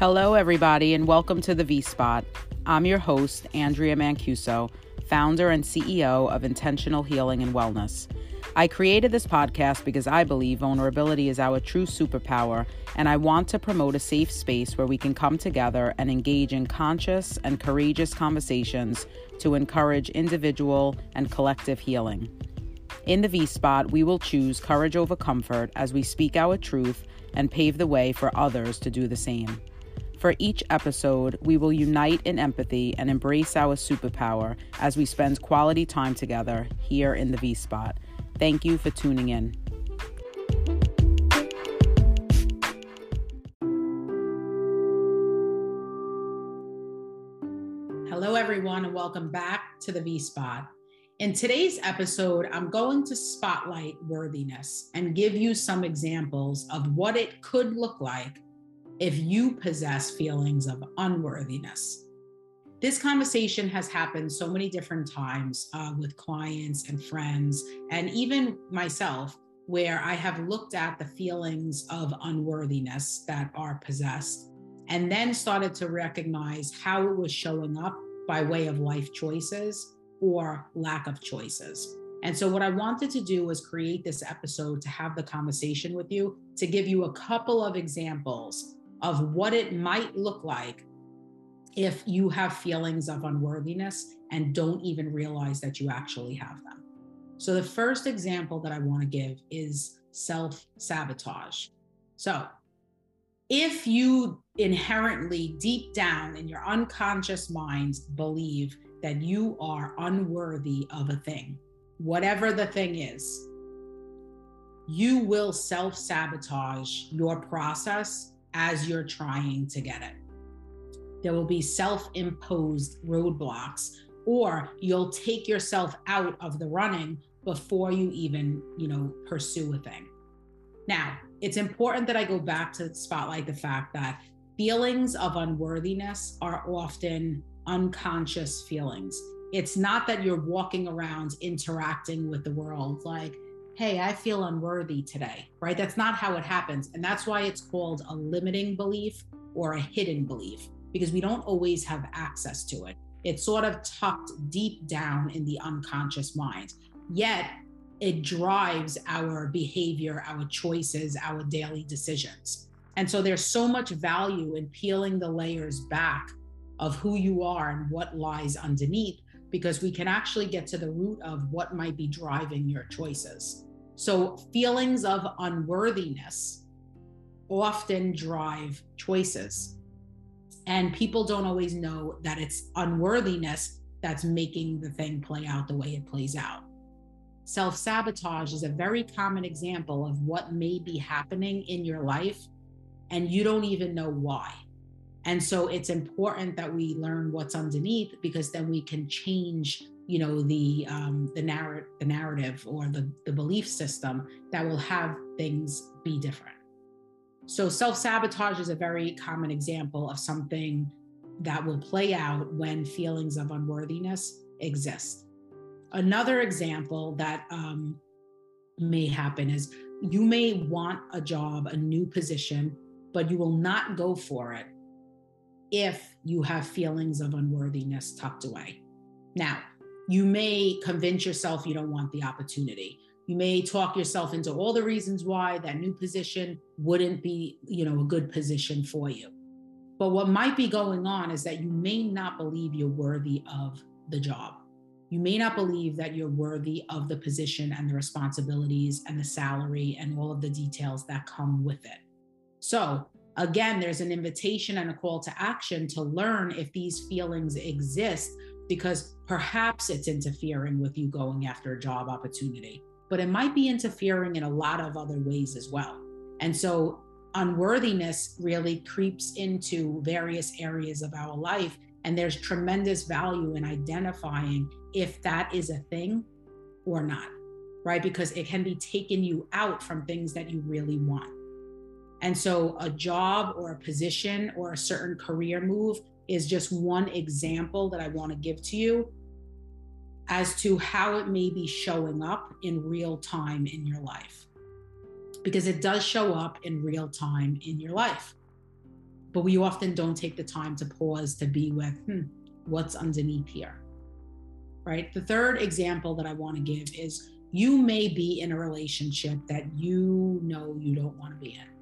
Hello, everybody, and welcome to the V Spot. I'm your host, Andrea Mancuso, founder and CEO of Intentional Healing and Wellness. I created this podcast because I believe vulnerability is our true superpower, and I want to promote a safe space where we can come together and engage in conscious and courageous conversations to encourage individual and collective healing. In the V Spot, we will choose courage over comfort as we speak our truth and pave the way for others to do the same. For each episode, we will unite in empathy and embrace our superpower as we spend quality time together here in the V Spot. Thank you for tuning in. Hello, everyone, and welcome back to the V Spot. In today's episode, I'm going to spotlight worthiness and give you some examples of what it could look like if you possess feelings of unworthiness. This conversation has happened so many different times uh, with clients and friends, and even myself, where I have looked at the feelings of unworthiness that are possessed and then started to recognize how it was showing up by way of life choices or lack of choices. And so, what I wanted to do was create this episode to have the conversation with you, to give you a couple of examples of what it might look like if you have feelings of unworthiness and don't even realize that you actually have them. So, the first example that I want to give is self sabotage. So, if you inherently, deep down in your unconscious mind, believe that you are unworthy of a thing, whatever the thing is, you will self sabotage your process as you're trying to get it. There will be self imposed roadblocks, or you'll take yourself out of the running before you even, you know, pursue a thing. Now, it's important that I go back to spotlight the fact that feelings of unworthiness are often unconscious feelings. It's not that you're walking around interacting with the world like, hey, I feel unworthy today, right? That's not how it happens. And that's why it's called a limiting belief or a hidden belief, because we don't always have access to it. It's sort of tucked deep down in the unconscious mind. Yet it drives our behavior, our choices, our daily decisions. And so there's so much value in peeling the layers back of who you are and what lies underneath because we can actually get to the root of what might be driving your choices. So, feelings of unworthiness often drive choices. And people don't always know that it's unworthiness that's making the thing play out the way it plays out. Self sabotage is a very common example of what may be happening in your life, and you don't even know why. And so it's important that we learn what's underneath because then we can change you know the um, the narrative the narrative or the, the belief system that will have things be different. So self-sabotage is a very common example of something that will play out when feelings of unworthiness exist. Another example that um, may happen is you may want a job a new position but you will not go for it if you have feelings of unworthiness tucked away. Now you may convince yourself you don't want the opportunity. You may talk yourself into all the reasons why that new position wouldn't be you know a good position for you. But what might be going on is that you may not believe you're worthy of the job. You may not believe that you're worthy of the position and the responsibilities and the salary and all of the details that come with it. So again there's an invitation and a call to action to learn if these feelings exist because perhaps it's interfering with you going after a job opportunity, but it might be interfering in a lot of other ways as well. And so unworthiness really creeps into various areas of our life. And there's tremendous value in identifying if that is a thing or not, right? Because it can be taking you out from things that you really want. And so a job or a position or a certain career move is just one example that I want to give to you as to how it may be showing up in real time in your life. Because it does show up in real time in your life. but we often don't take the time to pause to be with hmm, what's underneath here. Right. The third example that I want to give is you may be in a relationship that you know you don't want to be in.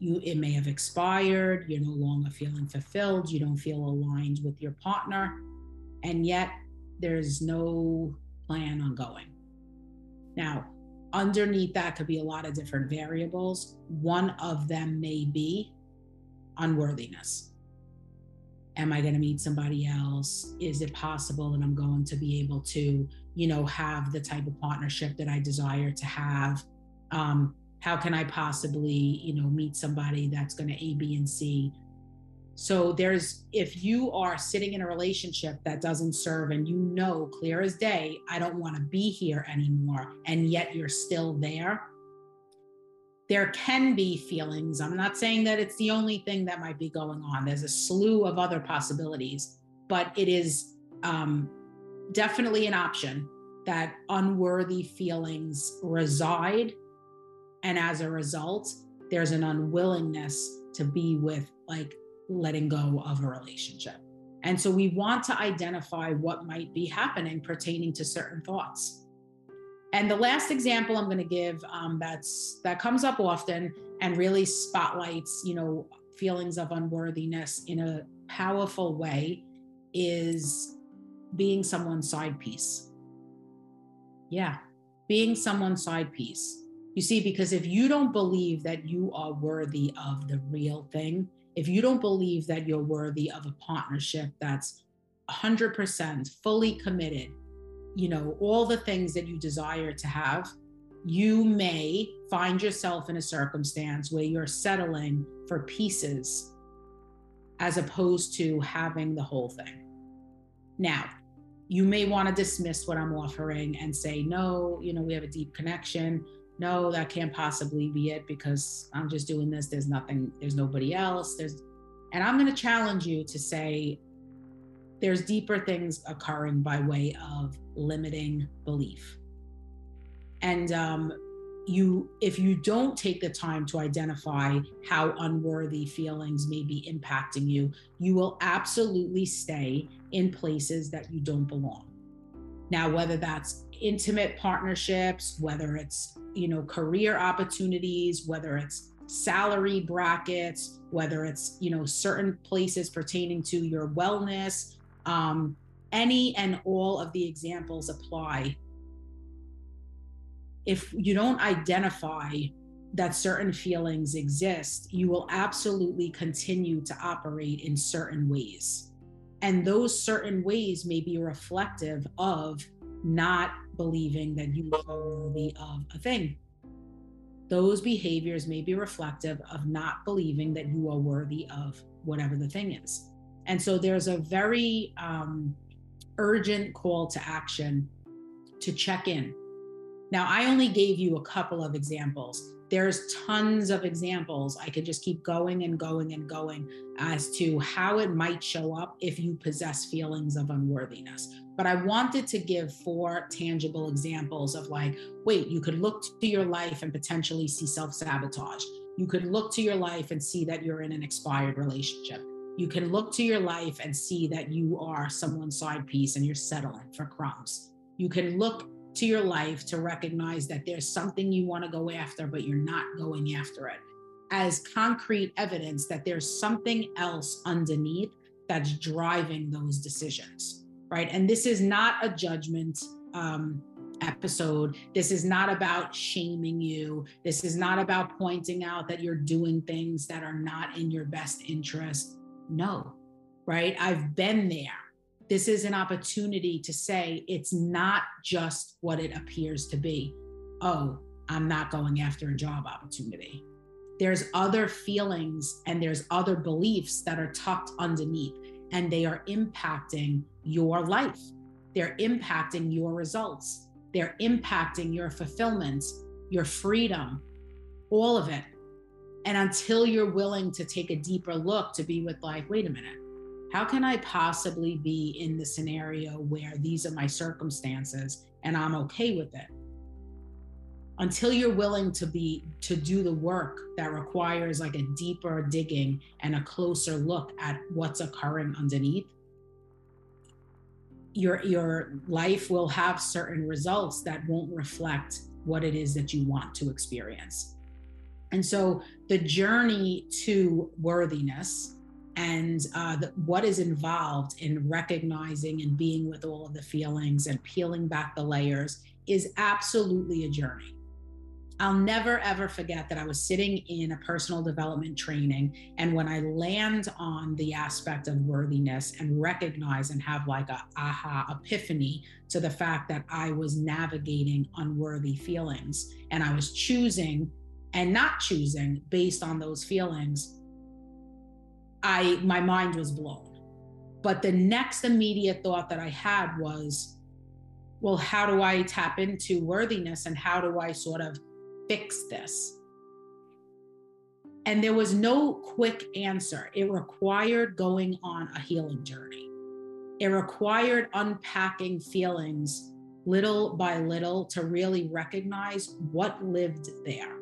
You, it may have expired, you're no longer feeling fulfilled, you don't feel aligned with your partner, and yet there's no plan on going. Now, underneath that could be a lot of different variables. One of them may be unworthiness. Am I going to meet somebody else? Is it possible that I'm going to be able to, you know, have the type of partnership that I desire to have? Um, how can I possibly, you know, meet somebody that's going to A, B, and C? So there's, if you are sitting in a relationship that doesn't serve and you know clear as day, I don't want to be here anymore, and yet you're still there, there can be feelings. I'm not saying that it's the only thing that might be going on. There's a slew of other possibilities, but it is um, definitely an option that unworthy feelings reside. And as a result, there's an unwillingness to be with like letting go of a relationship. And so we want to identify what might be happening pertaining to certain thoughts. And the last example I'm going to give um, that's that comes up often and really spotlights, you know, feelings of unworthiness in a powerful way is being someone's side piece. Yeah, being someone's side piece. You see, because if you don't believe that you are worthy of the real thing, if you don't believe that you're worthy of a partnership that's 100% fully committed, you know, all the things that you desire to have, you may find yourself in a circumstance where you're settling for pieces as opposed to having the whole thing. Now, you may want to dismiss what I'm offering and say, no, you know, we have a deep connection no, that can't possibly be it because I'm just doing this. There's nothing, there's nobody else. There's, and I'm going to challenge you to say there's deeper things occurring by way of limiting belief. And um, you, if you don't take the time to identify how unworthy feelings may be impacting you, you will absolutely stay in places that you don't belong. Now, whether that's intimate partnerships, whether it's you know career opportunities whether it's salary brackets whether it's you know certain places pertaining to your wellness um, any and all of the examples apply. If you don't identify that certain feelings exist you will absolutely continue to operate in certain ways and those certain ways may be reflective of not believing that you are worthy of a thing. Those behaviors may be reflective of not believing that you are worthy of whatever the thing is. And so there's a very um, urgent call to action to check in. Now, I only gave you a couple of examples. There's tons of examples. I could just keep going and going and going as to how it might show up if you possess feelings of unworthiness but I wanted to give four tangible examples of like, wait, you could look to your life and potentially see self sabotage. You could look to your life and see that you're in an expired relationship. You can look to your life and see that you are someone's side piece and you're settling for crumbs. You can look to your life to recognize that there's something you want to go after, but you're not going after it as concrete evidence that there's something else underneath that's driving those decisions right? And this is not a judgment um, episode. This is not about shaming you. This is not about pointing out that you're doing things that are not in your best interest. No, right? I've been there. This is an opportunity to say it's not just what it appears to be. Oh, I'm not going after a job opportunity. There's other feelings and there's other beliefs that are tucked underneath and they are impacting your life. They're impacting your results. They're impacting your fulfillment, your freedom, all of it. And until you're willing to take a deeper look to be with, like, wait a minute, how can I possibly be in the scenario where these are my circumstances and I'm okay with it? until you're willing to be to do the work that requires like a deeper digging and a closer look at what's occurring underneath your your life will have certain results that won't reflect what it is that you want to experience and so the journey to worthiness and uh, the, what is involved in recognizing and being with all of the feelings and peeling back the layers is absolutely a journey I'll never ever forget that I was sitting in a personal development training. And when I land on the aspect of worthiness and recognize and have like a aha epiphany to the fact that I was navigating unworthy feelings and I was choosing and not choosing based on those feelings, I my mind was blown. But the next immediate thought that I had was, well, how do I tap into worthiness and how do I sort of fix this? And there was no quick answer. It required going on a healing journey. It required unpacking feelings little by little to really recognize what lived there.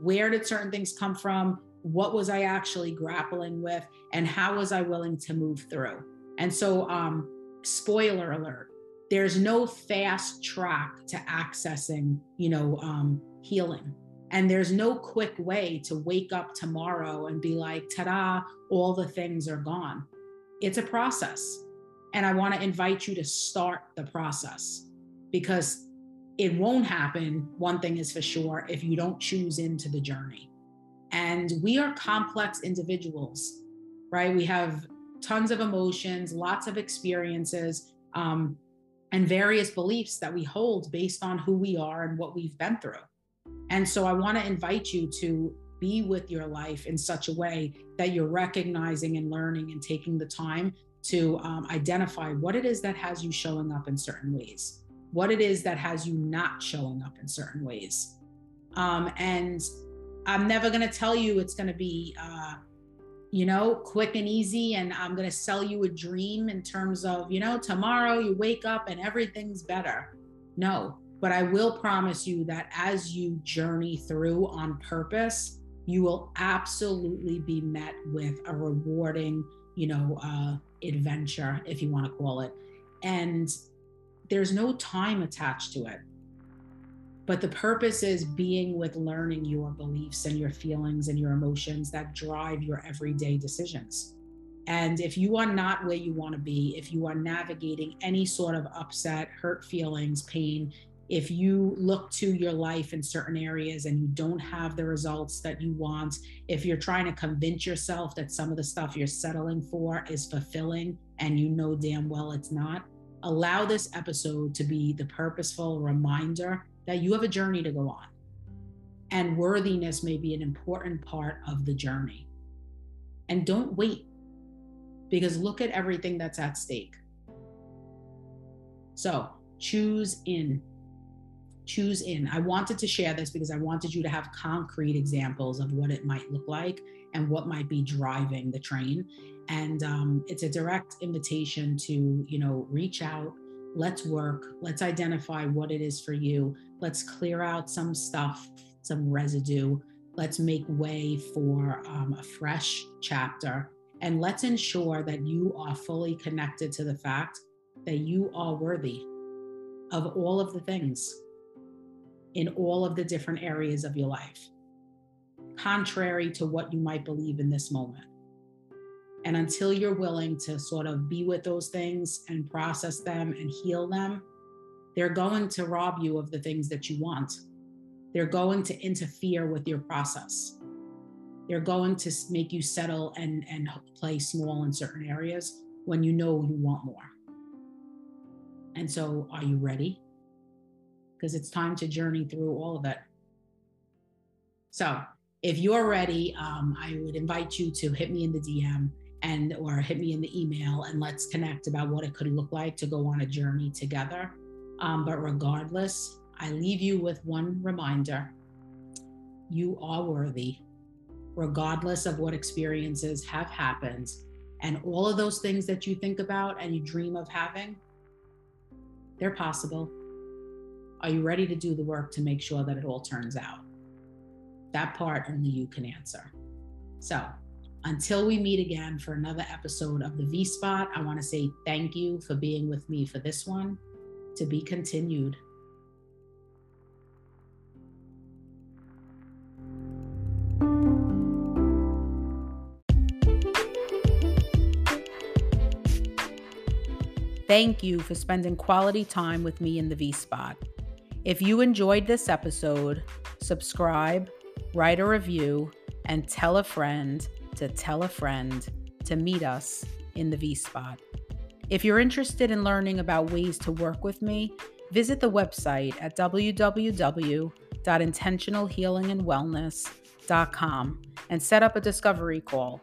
Where did certain things come from? What was I actually grappling with? And how was I willing to move through? And so, um, spoiler alert, there's no fast track to accessing, you know, um, healing. And there's no quick way to wake up tomorrow and be like, ta da, all the things are gone. It's a process. And I want to invite you to start the process because it won't happen. One thing is for sure if you don't choose into the journey. And we are complex individuals, right? We have tons of emotions, lots of experiences, um, and various beliefs that we hold based on who we are and what we've been through. And so I want to invite you to be with your life in such a way that you're recognizing and learning and taking the time to um, identify what it is that has you showing up in certain ways, what it is that has you not showing up in certain ways. Um, and I'm never going to tell you it's going to be, uh, you know, quick and easy. And I'm going to sell you a dream in terms of, you know, tomorrow you wake up and everything's better. No, but I will promise you that as you journey through on purpose, you will absolutely be met with a rewarding, you know, uh, adventure, if you want to call it. And there's no time attached to it. But the purpose is being with learning your beliefs and your feelings and your emotions that drive your everyday decisions. And if you are not where you want to be, if you are navigating any sort of upset, hurt feelings, pain, if you look to your life in certain areas and you don't have the results that you want, if you're trying to convince yourself that some of the stuff you're settling for is fulfilling and you know damn well it's not, allow this episode to be the purposeful reminder that you have a journey to go on. And worthiness may be an important part of the journey. And don't wait because look at everything that's at stake. So choose in choose in. I wanted to share this because I wanted you to have concrete examples of what it might look like and what might be driving the train. And um, it's a direct invitation to, you know, reach out. Let's work. Let's identify what it is for you. Let's clear out some stuff, some residue. Let's make way for um, a fresh chapter. And let's ensure that you are fully connected to the fact that you are worthy of all of the things in all of the different areas of your life, contrary to what you might believe in this moment. And until you're willing to sort of be with those things and process them and heal them, they're going to rob you of the things that you want. They're going to interfere with your process. They're going to make you settle and, and play small in certain areas when you know you want more. And so, are you ready? because it's time to journey through all of it. So if you're ready, um, I would invite you to hit me in the DM and or hit me in the email and let's connect about what it could look like to go on a journey together. Um, but regardless, I leave you with one reminder: you are worthy, regardless of what experiences have happened, and all of those things that you think about and you dream of having. They're possible Are you ready to do the work to make sure that it all turns out? That part only you can answer. So, until we meet again for another episode of the V Spot, I want to say thank you for being with me for this one. To be continued. Thank you for spending quality time with me in the V Spot. If you enjoyed this episode, subscribe, write a review, and tell a friend to tell a friend to meet us in the V Spot. If you're interested in learning about ways to work with me, visit the website at www.intentionalhealingandwellness.com and set up a discovery call.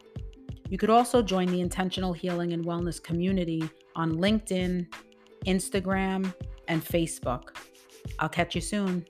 You could also join the Intentional Healing and Wellness community on LinkedIn, Instagram, and Facebook. I'll catch you soon.